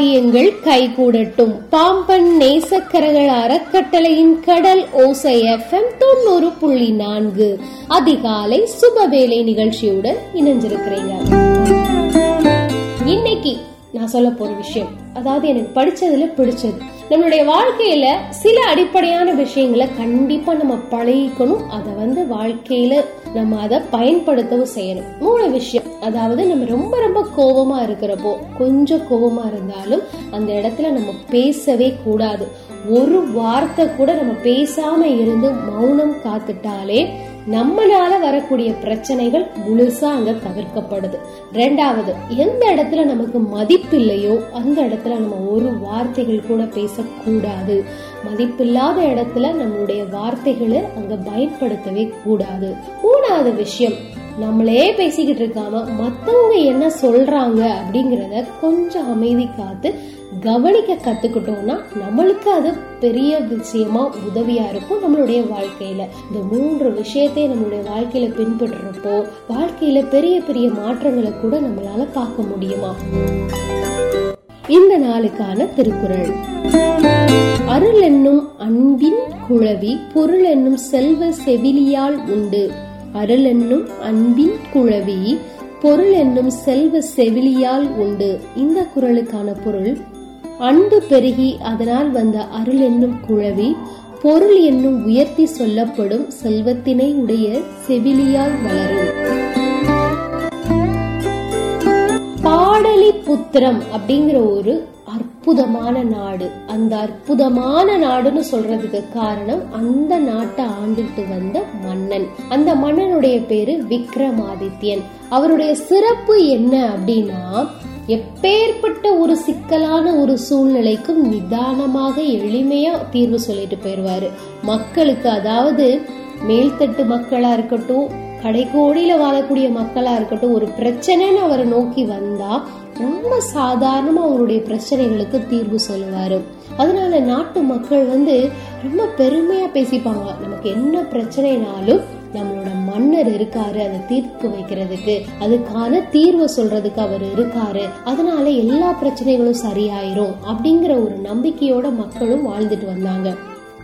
காரியங்கள் கைகூடட்டும். பாம்பன் நேசக்கரகள் அறக்கட்டளையின் கடல் ஓசை எஃப்எம் தொண்ணூறு புள்ளி நான்கு. அதிகாலை சுபவேளை நிகழ்ச்சியுடன் இணைஞ்சிருக்கிறீங்க நான் சொல்ல போற விஷயம். அதாவது எனக்கு படிச்சதுல பிடிச்சது. நம்மளுடைய வாழ்க்கையில சில அடிப்படையான விஷயங்களை கண்டிப்பா நம்ம பழகிக்கணும். அதை வந்து வாழ்க்கையில நம்ம அதை பயன்படுத்தவும் செய்யணும். மூணு விஷயம். அதாவது நம்ம ரொம்ப ரொம்ப கோபமா இருக்கிறப்போ கொஞ்சம் கோபமா இருந்தாலும் அந்த இடத்துல நம்ம பேசவே கூடாது. ஒரு வார்த்தை கூட நம்ம பேசாம இருந்து மௌனம் காத்துட்டாலே நம்மளால வரக்கூடிய பிரச்சனைகள் முழுசா அங்க தவிர்க்கப்படுது. ரெண்டாவது எந்த இடத்துல நமக்கு மதிப்பு இல்லையோ அந்த இடத்துல நம்ம ஒரு வார்த்தைகள் கூட பேசக்கூடாது. மதிப்பில்லாத இடத்துல நம்மளுடைய வார்த்தைகளை அங்க பயன்படுத்தவே கூடாது. மூணாவது விஷயம் நம்மளே பேசிக்கிட்டு இருக்காம மத்தவங்க என்ன சொல்றாங்க அப்படிங்கறத கொஞ்சம் அமைதி காத்து கவனிக்க கத்துக்கிட்டோம்னா நம்மளுக்கு அது பெரிய விஷயமா உதவியா இருக்கும் நம்மளுடைய வாழ்க்கையில. இந்த மூன்று விஷயத்தை நம்மளுடைய வாழ்க்கையில பின்பற்றுறப்போ வாழ்க்கையில பெரிய பெரிய மாற்றங்களை கூட நம்மளால பார்க்க முடியுமா? இந்த நாளுக்கான திருக்குறள். அருள் என்னும் அன்பின் குழவி பொருள் என்னும் செல்வ செவிலியால் உண்டு. அருள் என்னும் அன்பின் குழவி பொருள் என்னும் செல்வ செவிலியால் உண்டு. இந்த குரலுக்கான பொருள் அன்பு பெருகி அதனால் வந்த அருள் என்னும் குழவி பொருள் என்னும் உயர்த்தி சொல்லப்படும் செல்வத்தினை உடைய செவிலியால் வளரும். பாடலி புத்திரம் அப்படிங்கிற ஒரு அற்புதமான நாடு. அந்த அற்புதமான நாடுன்னு சொல்றதுக்கு காரணம் அந்த நாட்டை ஆண்டுட்டு வந்த மன்னன். அந்த மன்னனுடைய பேரு விக்ரமாதித்யன். அவருடைய சிறப்பு என்ன அப்படின்னா எப்பேற்பட்ட ஒரு சிக்கலான ஒரு சூழ்நிலைக்கும் நிதானமாக எளிமையா தீர்வு சொல்லிட்டு போயிடுவார் மக்களுக்கு அதாவது மேல்தட்டு மக்களா இருக்கட்டும் கடைக்கோடியில வாழக்கூடிய மக்களா இருக்கட்டும் ஒரு பிரச்சனைன்னு அவரை நோக்கி வந்தா ரொம்ப சாதாரணமா அவருடைய பிரச்சனைகளுக்கு தீர்வு சொல்லுவாரு. அதனால நாட்டு மக்கள் வந்து ரொம்ப பெருமையா பேசிப்பாங்க. நமக்கு என்ன பிரச்சனைனாலும் நம்மளோட மன்னர் இருக்காரு அதை தீர்த்து வைக்கிறதுக்கு. அதுக்கான தீர்வு சொல்றதுக்கு அவர் இருக்காரு. அதனால எல்லா பிரச்சனைகளும் சரியாயிரும் அப்படிங்கிற ஒரு நம்பிக்கையோட மக்களும் வாழ்ந்துட்டு வந்தாங்க.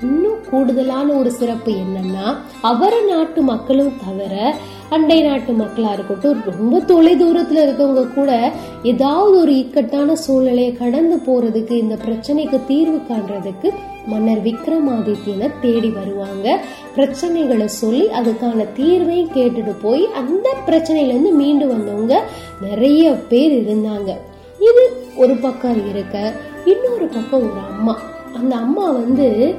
இன்னும் கூடுதலான ஒரு சிறப்பு என்னன்னா அவர நாட்டு மக்களும் தவிர அண்டை நாட்டு மக்களா இருக்கட்டும் ரொம்ப தொலை தூரத்தில் இருக்கவங்க கூட ஏதாவது ஒரு இக்கட்டான சூழ்நிலையை கடந்து போறதுக்கு இந்த பிரச்சனைக்கு தீர்வு காண்றதுக்கு மன்னர் விக்ரமாதித்யனை தேடி வருவாங்க. பிரச்சனைகளை சொல்லி அதுக்கான தீர்வையும் கேட்டுட்டு போய் அந்த பிரச்சனையிலேருந்து மீண்டு வந்தவங்க நிறைய பேர் இருந்தாங்க. இது ஒரு பக்கம் இருக்க இன்னொரு பக்கம் ஒரு அம்மா. அந்த அம்மா வந்து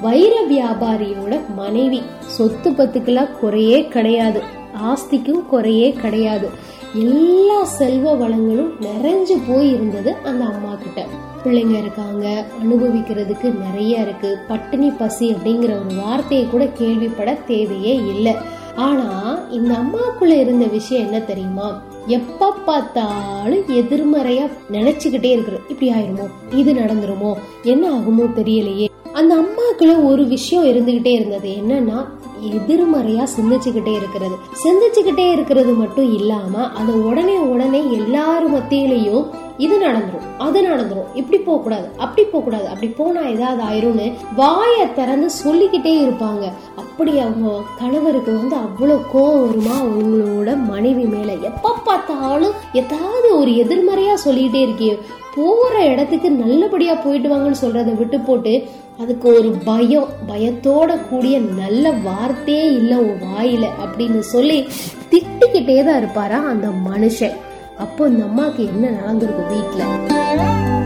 வைர வியாபாரியோட மனைவி. சொத்து பத்துக்கெல்லாம் குறையே கிடையாது. ஆஸ்திக்கும் குறையே கிடையாது. எல்லா செல்வ வளங்களும் நிறைஞ்சு போய் இருந்தது அந்த அம்மா கிட்ட. பிள்ளைங்க இருக்காங்க அனுபவிக்கிறதுக்கு நிறைய இருக்கு. பட்டினி பசி அப்படிங்கிற ஒரு வார்த்தையை கூட கேள்விப்பட தேவையே இல்லை. ஆனா இந்த அம்மாக்குள்ள இருந்த விஷயம் என்ன தெரியுமா? எப்ப பார்த்தாலும் எதிர்மறையா நினைச்சுக்கிட்டே இருக்கிறது. இப்படி ஆயிருமோ? இது நடந்துருமோ? என்ன ஆகுமோ தெரியலையே. அந்த அம்மாக்குள்ள ஒரு விஷயம் இருந்துகிட்டே இருந்தது. என்னன்னா எதிர்மறையா சிந்திச்சுக்கிட்டே இருக்கிறது. சிந்திச்சுக்கிட்டே இருக்கிறது மட்டும் இல்லாம அதை உடனே உடனே எல்லாரும் மத்தியிலையும் இது நடந்துரும். அது நடந்துரும். இப்படி போக கூடாது அப்படி போக கூடாது அப்படி போனா ஏதாவது ஆயிரும்னு வாயை திறந்து சொல்லிக்கிட்டே இருப்பாங்க. அப்படி அவங்க கணவருக்கு வந்து அவ்வளவு கோவம் வருமா? அவங்களோட மனைவி மேல. எப்ப பார்த்தாலும் ஏதாவது ஒரு எதிர்மறையா சொல்லிக்கிட்டே இருக்கியே போகிற இடத்துக்கு நல்லபடியாக போயிட்டு வாங்கன்னு சொல்கிறத விட்டு போட்டு அதுக்கு ஒரு பயம் பயத்தோட கூடிய நல்ல வார்த்தையே இல்லை உன் வாயில் அப்படின்னு சொல்லி திட்டிக்கிட்டே தான் இருப்பாரா அந்த மனுஷன். அப்போ இந்த அம்மாவுக்கு என்ன நடந்திருக்கும் வீட்டில்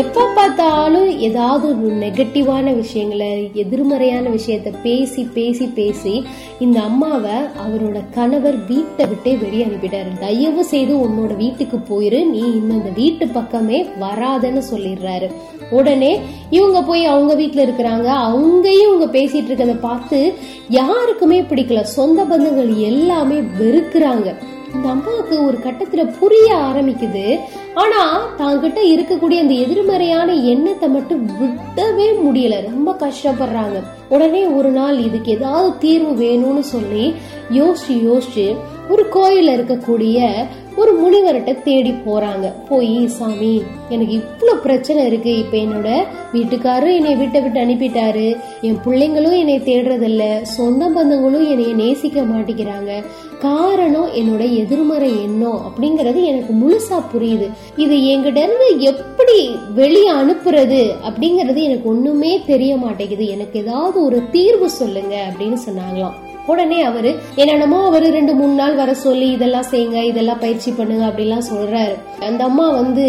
எப்ப பார்த்தாலும் ஏதாவது ஒரு நெகட்டிவான விஷயங்களை எதிர்மறையான விஷயத்த பேசி பேசி பேசி இந்த அம்மாவை அவரோட கணவர் வீட்டை விட்டே வெளியே அனுப்பிட்டாரு. தயவு செய்து உன்னோட வீட்டுக்கு போயிரு. நீ இன்னும் இந்த வீட்டு பக்கமே வராதன்னு சொல்லிடுறாரு. உடனே இவங்க போய் அவங்க வீட்டுல இருக்கிறாங்க. அவங்கையும் இவங்க பேசிட்டு இருக்கதை பார்த்து யாருக்குமே பிடிக்கல. சொந்த பந்தங்கள் எல்லாமே வெறுக்கிறாங்க. இந்த அம்மாவுக்கு ஒரு கட்டத்துல புரிய ஆரம்பிக்குது. ஆனா தாங்கிட்ட இருக்கக்கூடிய அந்த எதிர்மறையான எண்ணத்தை மட்டும் விடவே முடியல. ரொம்ப கஷ்டப்படுறாங்க. உடனே ஒரு நாள் இதுக்கு ஏதாவது தீர்வு வேணும்னு சொல்லி யோசிச்சு யோசிச்சு ஒரு கோயில இருக்கக்கூடிய ஒரு முனிவர்கிட்ட தேடி போறாங்க. போய் சாமி எனக்கு இவ்வளவு பிரச்சனை இருக்கு. இப்ப என்னோட வீட்டுக்காரரும் என்னை வீட்டை விட்டு அனுப்பிட்டாரு. என் பிள்ளைங்களும் என்னை தேடுறதில்ல. சொந்த பந்தங்களும் என்னைய நேசிக்க மாட்டேங்கிறாங்க. காரணம் என்னோட எதிர்மறை எண்ணம் அப்படிங்கறது எனக்கு முழுசா புரியுது. இது என்கிட்ட இருந்து எப்படி வெளியே அனுப்புறது அப்படிங்கறது எனக்கு ஒண்ணுமே தெரிய மாட்டேங்குது. எனக்கு ஏதாவது ஒரு தீர்வு சொல்லுங்க அப்படின்னு சொன்னாங்களாம். உடனே அவரு என்னென்னமோ அவரு ரெண்டு மூணு நாள் வர சொல்லி இதெல்லாம் செய்யுங்க இதெல்லாம் பயிற்சி பண்ணுங்க அப்படிலாம் சொல்றாரு. அந்த அம்மா வந்து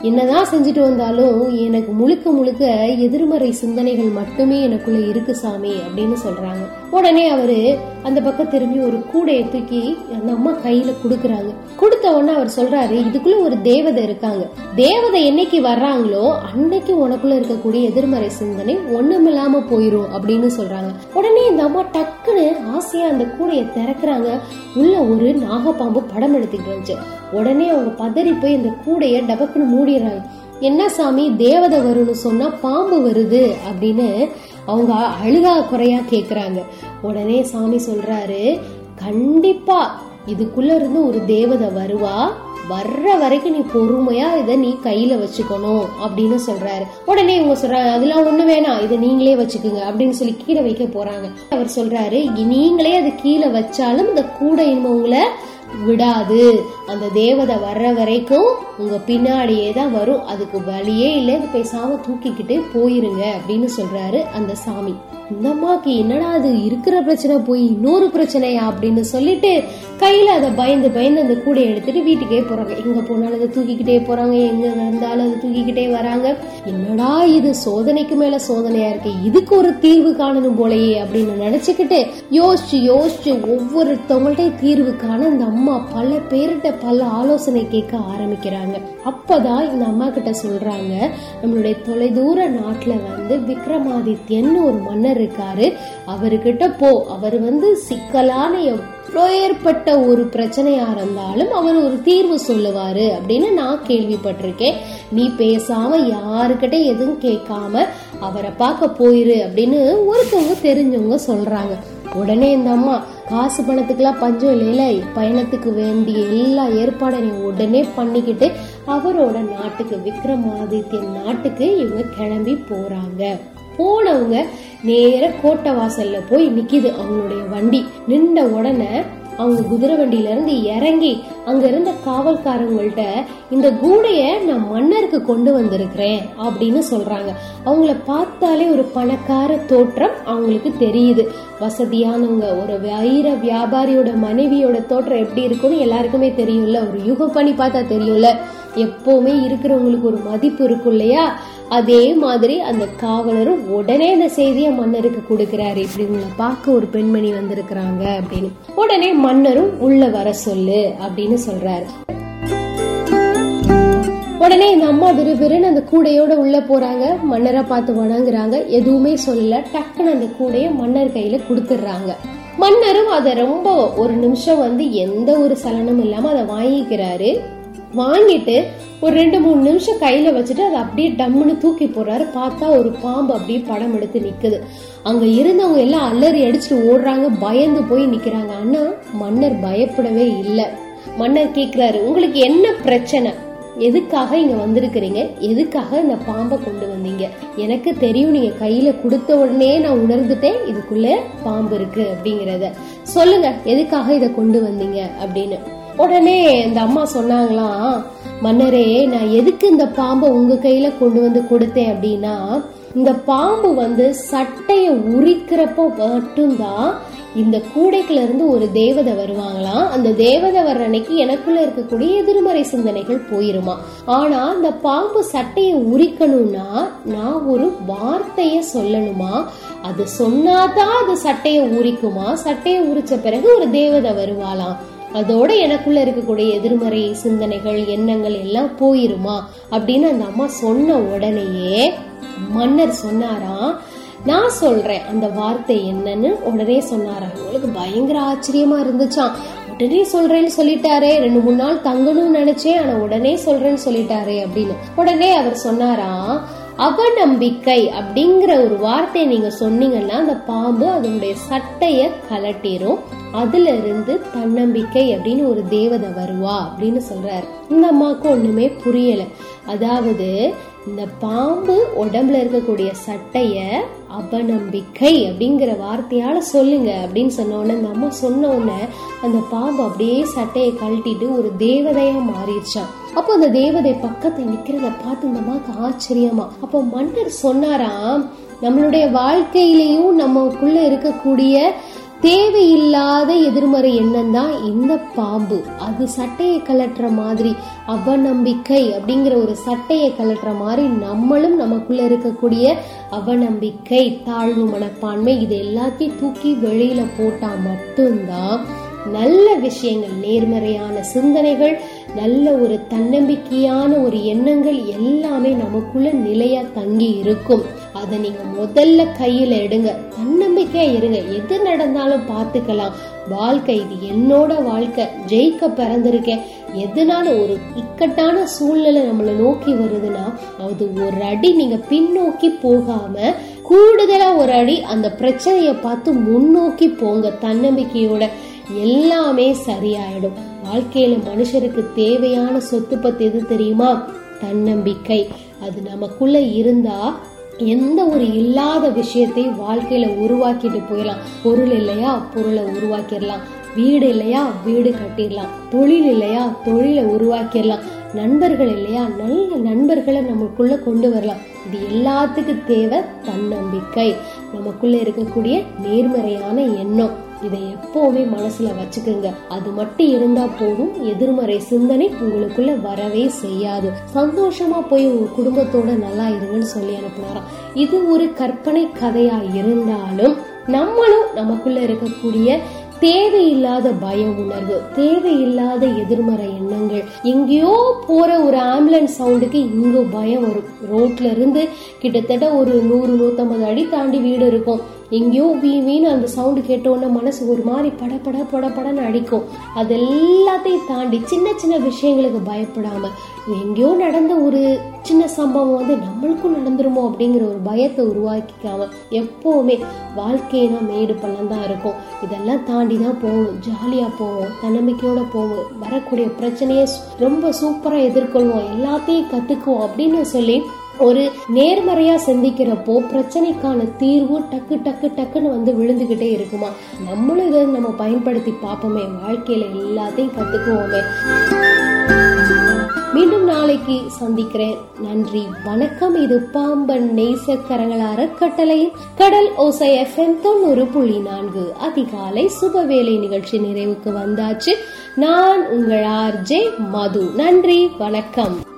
என்னதான் செஞ்சுட்டு வந்தாலும் எனக்கு முழுக்க முழுக்க எதிர்மறை சிந்தனைகள் மட்டுமே எனக்குள்ள இருக்கு சாமி அப்படின்னு சொல்றாங்க. உடனே அவரு அந்த பக்கம் திரும்பி ஒரு கூடையை தூக்கி அந்த அம்மா கையில குடுக்கறாங்க. கொடுத்த உடனே அவர் சொல்றாரு இதுக்குள்ள ஒரு தேவதை இருக்காங்க. தேவதை என்னைக்கு வர்றாங்களோ அன்னைக்கு உனக்குள்ள இருக்கக்கூடிய எதிர்மறை சிந்தனை ஒண்ணுமில்லாம போயிரும் அப்படின்னு சொல்றாங்க. உடனே இந்த அம்மா டக்குன்னு ஆசையா அந்த கூடையை திறக்கிறாங்க. உள்ள ஒரு நாகப்பாம்பு படம் எடுத்துக்கிட்டு வந்துச்சு. உடனே அவங்க பதறி போய் அந்த கூடைய டபக்குன்னு மூடிடுறாங்க என்ன சாமி தேவதை வரும்னு சொன்னா பாம்பு வருது அப்படின்னு அவங்க அழுகா குறையா கேக்குறாங்க. உடனே சாமி சொல்றாரு கண்டிப்பா இதுக்குள்ள இருந்து ஒரு தேவதை வருவா வர்ற வரைக்கும் நீ பொறுமையா இத நீ கையில வச்சுக்கணும் அப்படின்னு சொல்றாரு. உடனே இவங்க சொல்றாங்க அதெல்லாம் ஒண்ணு வேணாம் இதை நீங்களே வச்சுக்கோங்க அப்படின்னு சொல்லி கீழே வைக்க போறாங்க. அவர் சொல்றாரு நீங்களே அது கீழே வச்சாலும் இந்த கூடை உங்களை விடாது. அந்த தேவதை வர்ற வரைக்கும் உங்க பின்னாடியே தான் வரும். அதுக்கு வழியே இல்லை. இது பேசாம தூக்கிக்கிட்டே போயிருங்க அப்படின்னு சொல்றாரு அந்த சாமி. இந்த அம்மாக்கு என்னடா அது இருக்கிற பிரச்சனை போய் இன்னொரு பிரச்சனையா அப்படின்னு சொல்லிட்டு கையில அதை பயந்து பயந்து அந்த கூடையை எடுத்துட்டு வீட்டுக்கே போறாங்க. எங்க போனாலும் அதை தூக்கிக்கிட்டே போறாங்க. எங்க இருந்தாலும் அதை தூக்கிக்கிட்டே வராங்க. என்னடா இது? சோதனைக்கு மேல சோதனையா இருக்கு. இதுக்கு ஒரு தீர்வு காணணும் போலயே அப்படின்னு நினைச்சுக்கிட்டு யோசிச்சு யோசிச்சு ஒவ்வொருத்தவங்கள்ட்ட தீர்வு காண இந்த அம்மா அம்மா பல பேர்கிட்ட பல ஆலோசனை கேட்க ஆரம்பிக்கிறாங்க. அப்பதான் இந்த அம்மா கிட்ட சொல்றாங்க நம்மளுடைய தொலைதூர நாட்டுல வந்து விக்ரமாதித்யன்னு ஒரு மன்னர் இருக்காரு. அவர்கிட்ட போ அவர் வந்து சிக்கலான எவ்வளோ ஏற்பட்ட ஒரு பிரச்சனையா இருந்தாலும் அவர் ஒரு தீர்வு சொல்லுவாரு அப்படின்னு நான் கேள்விப்பட்டிருக்கேன். நீ பேசாம யாருக்கிட்ட எதுவும் கேட்காம அவரை பார்க்க போயிரு அப்படின்னு ஒருத்தவங்க தெரிஞ்சவங்க சொல்றாங்க. உடனே இந்த அம்மா காசு பணத்துக்கெல்லாம் பஞ்சம் இல்லையில பயணத்துக்கு வேண்டிய எல்லா ஏற்பாடும் உடனே பண்ணிக்கிட்டு அவரோட நாட்டுக்கு விக்ரமாதித்யன் நாட்டுக்கு இவங்க கிளம்பி போறாங்க. போனவங்க நேர கோட்டை வாசல்ல போய் நிக்குது அவங்களுடைய வண்டி. நின்ற உடனே அவங்க குதிரை வண்டியில இருந்து இறங்கி அங்க இருந்த காவல்காரங்கள்ட்ட இந்த கூடைய நான் மன்னருக்கு கொண்டு வந்திருக்கிறேன் அப்படின்னு சொல்றாங்க. அவங்கள பார்த்தாலே ஒரு பணக்கார தோற்றம் அவங்களுக்கு தெரியுது. வசதியானவங்க ஒரு வைர வியாபாரியோட மனைவியோட தோற்றம் எப்படி இருக்கும்னு எல்லாருக்குமே தெரியும்ல. ஒரு யுகம் பண்ணி பார்த்தா தெரியும்ல. எப்பவுமே இருக்கிறவங்களுக்கு ஒரு மதிப்பு இருக்கும் இல்லையா? அதே மாதிரி அந்த காவலரும் உடனே அந்த செய்தியை மன்னருக்கு கொடுக்கிறாரு. இப்படி உங்களை பார்க்க ஒரு பெண்மணி வந்திருக்கிறாங்க அப்படின்னு. உடனே மன்னரும் உள்ள வர சொல்லு அப்படின்னு சொல்றாரு. உடனே இந்த அம்மா விறுவிறுன்னு அந்த கூடையோட உள்ள போறாங்க. மன்னரை பார்த்து வணங்குறாங்க. எதுவுமே சொல்லல. டக்குன்னு அந்த கூடைய மன்னர் கையில கொடுத்துடுறாங்க. மன்னரும் அதை ரொம்ப ஒரு நிமிஷம் வந்து எந்த ஒரு சலனமும் இல்லாம அதை வாங்கிக்கிறாரு. வாங்கிட்டு ஒரு ரெண்டு மூணு நிமிஷம் கையில வச்சுட்டு அதை அப்படியே டம்முன்னு தூக்கி போடுறாரு. பார்த்தா ஒரு பாம்பு அப்படியே படம் எடுத்து நிக்குது. அங்க இருந்தவங்க எல்லாம் அலறி அடிச்சுட்டு ஓடுறாங்க. பயந்து போய் நிக்கிறாங்க. ஆனா மன்னர் பயப்படவே இல்லை. மன்னர் கேக்குறாரு உங்களுக்கு என்ன பிரச்சனை? எதுக்காக இங்க வந்திருக்கிறீங்க? எதுக்காக இந்த பாம்பை கொண்டு வந்தீங்க? எனக்கு தெரியும் நீங்க கையில கொடுத்த உடனே நான் உணர்ந்துட்டேன். இதுக்குள்ள பாம்பு இருக்கு அப்படிங்கறத. சொல்லுங்க எதுக்காக இதை கொண்டு வந்தீங்க? அப்படின்னு. உடனே இந்த அம்மா சொன்னாங்களாம் மன்னரே நான் எதுக்கு இந்த பாம்பை உங்க கையில கொண்டு வந்து கொடுத்தேன் அப்படின்னா இந்த பாம்பு வந்து சட்டைய உரிக்கிறப்போ மட்டும்தான் இந்த கூடைக்குள்ள இருந்து ஒரு தேவதை வருவாங்களாம். அந்த தேவதை வர்ற அன்னைக்கு எனக்குள்ள இருக்கக்கூடிய எதிர்மறை சிந்தனைகள் போயிருமா. ஆனா அந்த பாம்பு சட்டையை உரிக்கணும்னா நான் ஒரு வார்த்தைய சொல்லணுமா. அது சொன்னாதான் அது சட்டையை உரிக்குமா. சட்டையை உரிச்ச பிறகு ஒரு தேவதை வருவாளாம். அதோட எனக்குள்ள இருக்கக்கூடிய எதிர்மறை சிந்தனைகள் எண்ணங்கள் எல்லாம் போயிருமா அப்படின்னு அந்த அம்மா சொன்ன உடனேயே மன்னர் சொன்னாராம் நான் சொல்றேன் அந்த வார்த்தை என்னன்னு உடனே சொன்னாரா. உங்களுக்கு பயங்கர ஆச்சரியமா இருந்துச்சாம். உடனே சொல்றேன்னு சொல்லிட்டாரே ரெண்டு மூணு நாள் தங்கணும்னு நினைச்சேன் ஆனா உடனே சொல்றேன்னு சொல்லிட்டாரே அப்படின்னு. உடனே அவர் சொன்னாரா அவநம்பிக்கை அப்படிங்கிற ஒரு வார்த்தையை நீங்க சொன்னீங்கன்னா அந்த பாம்பு அதனுடைய சட்டைய கலட்டிரும். அதுல இருந்து தன்னம்பிக்கை அப்படின்னு ஒரு தேவதை வருவா அப்படின்னு சொல்றாரு. இந்த அம்மாவுக்கு ஒண்ணுமே புரியல. அதாவது இந்த பாம்பு உடம்புல இருக்கக்கூடிய சட்டைய அபநம்பிக்கை அப்படிங்கிற வார்த்தையால சொல்லுங்க அப்படின்னு சொன்ன உடனே இந்த அம்மா சொன்ன உடனே அந்த பாம்பு அப்படியே சட்டையை கழட்டிட்டு ஒரு தேவதையா மாறிடுச்சான் அப்போ அந்த தேவதை பக்கத்துல நிக்கிறத பார்த்து இந்த அம்மாவுக்கு ஆச்சரியமா. அப்போ மன்னர் சொன்னாராம் நம்மளுடைய வாழ்க்கையிலையும் நமக்குள்ள இருக்கக்கூடிய தேவையில்லாத எதிர்மறை எண்ணம் தான் இந்த பாம்பு. அது சட்டையை கலட்டுற மாதிரி அவநம்பிக்கை அப்படிங்கிற ஒரு சட்டையை கலட்டுற மாதிரி நம்மளும் நமக்குள்ள இருக்கக்கூடிய அவநம்பிக்கை தாழ்வு மனப்பான்மை இது எல்லாத்தையும் தூக்கி வெளியில போட்டா மட்டும்தான் நல்ல விஷயங்கள் நேர்மறையான சிந்தனைகள் நல்ல ஒரு தன்னம்பிக்கையான ஒரு எண்ணங்கள் எல்லாமே நமக்குள்ள நிலையா தங்கி இருக்கும். அதை நீங்க முதல்ல கையில எடுங்க. தன்னம்பிக்கையா இருங்க. எது நடந்தாலும் பார்த்துக்கலாம். வாழ்க்கை இது என்னோட வாழ்க்கை. ஜெயிக்க பிறந்திருக்கேன். எதனால ஒரு இக்கட்டான சூழ்நிலை நம்மளை நோக்கி வருதுன்னா அது ஒரு அடி நீங்க பின்னோக்கி போகாம கூடுதலா ஒரு அடி அந்த பிரச்சனையை பார்த்து முன்னோக்கி போங்க. தன்னம்பிக்கையோட எல்லாமே சரியாயிடும். வாழ்க்கையில மனுஷருக்கு தேவையான சொத்து பத்து எது தெரியுமா? தன்னம்பிக்கை. அது நமக்குள்ள இருந்தா எந்த ஒரு இல்லாத விஷயத்தையும் வாழ்க்கையில உருவாக்கிட்டு போயிடலாம். பொருள் இல்லையா பொருளை உருவாக்கிடலாம். வீடு இல்லையா வீடு கட்டிடலாம். தொழில் இல்லையா தொழிலை உருவாக்கிடலாம். நண்பர்கள் இல்லையா நல்ல நண்பர்களை நமக்குள்ள கொண்டு வரலாம். இது எல்லாத்துக்கும் தேவை தன்னம்பிக்கை. நமக்குள்ள இருக்கக்கூடிய நேர்மறையான எண்ணம். இதை எப்பவுமே மனசுல வச்சுக்கோங்க. அது மட்டும் இருந்தா போதும். எதிர்மறை சிந்தனை உங்களுக்குள்ள வரவே செய்யாது. சந்தோஷமா போய் உங்க குடும்பத்தோட நல்லா இருங்கன்னு சொல்லி அனுப்புனாராம். இது ஒரு கற்பனை கதையா இருந்தாலும் நம்மளும் நமக்குள்ள இருக்கக்கூடிய தேவையில்லாத பய உணர்வு தேவையில்லாத எதிர்மறை எண்ணங்கள் எங்கேயோ போற ஒரு ஆம்புலன்ஸ் சவுண்டுக்கு இங்க பயம் வரும். ரோட்ல இருந்து கிட்டத்தட்ட ஒரு நூறு நூத்தம்பது அடி தாண்டி வீடு இருக்கும். எங்கேயோ வீ வீணு அந்த சவுண்டு கேட்டோன்னே மனசு ஒரு மாதிரி படபட படப்படன்னு அடிக்கும். அது எல்லாத்தையும் தாண்டி சின்ன சின்ன விஷயங்களுக்கு பயப்படாமல் எங்கேயோ நடந்த ஒரு சின்ன சம்பவம் வந்து நம்மளுக்கும் நடந்துருமோ அப்படிங்கிற ஒரு பயத்தை உருவாக்கிக்காம எப்போவுமே வாழ்க்கைனா மேடு பள்ளம் தான் இருக்கும். இதெல்லாம் தாண்டி தான் போவோம். ஜாலியாக போவோம். தன்னம்பிக்கையோடு போவோம். வரக்கூடிய பிரச்சனையை ரொம்ப சூப்பராக எதிர்கொள்வோம். எல்லாத்தையும் கற்றுக்குவோம் அப்படின்னு சொல்லி ஒரு நேர்மறையா சிந்திக்கிறப்போ பிரச்சனைக்கான தீர்வு டக்கு டக்கு டக்குன்னு வந்து விழுந்துகிட்டே இருக்குமா? நம்மளும் இதை நம்ம பயன்படுத்தி பார்ப்போமே. வாழ்க்கையில எல்லாத்தையும் கத்துக்குவோமே. மீண்டும் நாளைக்கு சந்திக்கிறேன். நன்றி வணக்கம். இது பாம்பன் நேசக்கரங்கள் அறக்கட்டளையின் கடல் ஓசை எஃப்எம் தொண்ணூறு புள்ளி நான்கு. அதிகாலை சுபவேளை நிகழ்ச்சி நிறைவுக்கு வந்தாச்சு. நான் உங்கள் ஆர்ஜே மது. நன்றி வணக்கம்.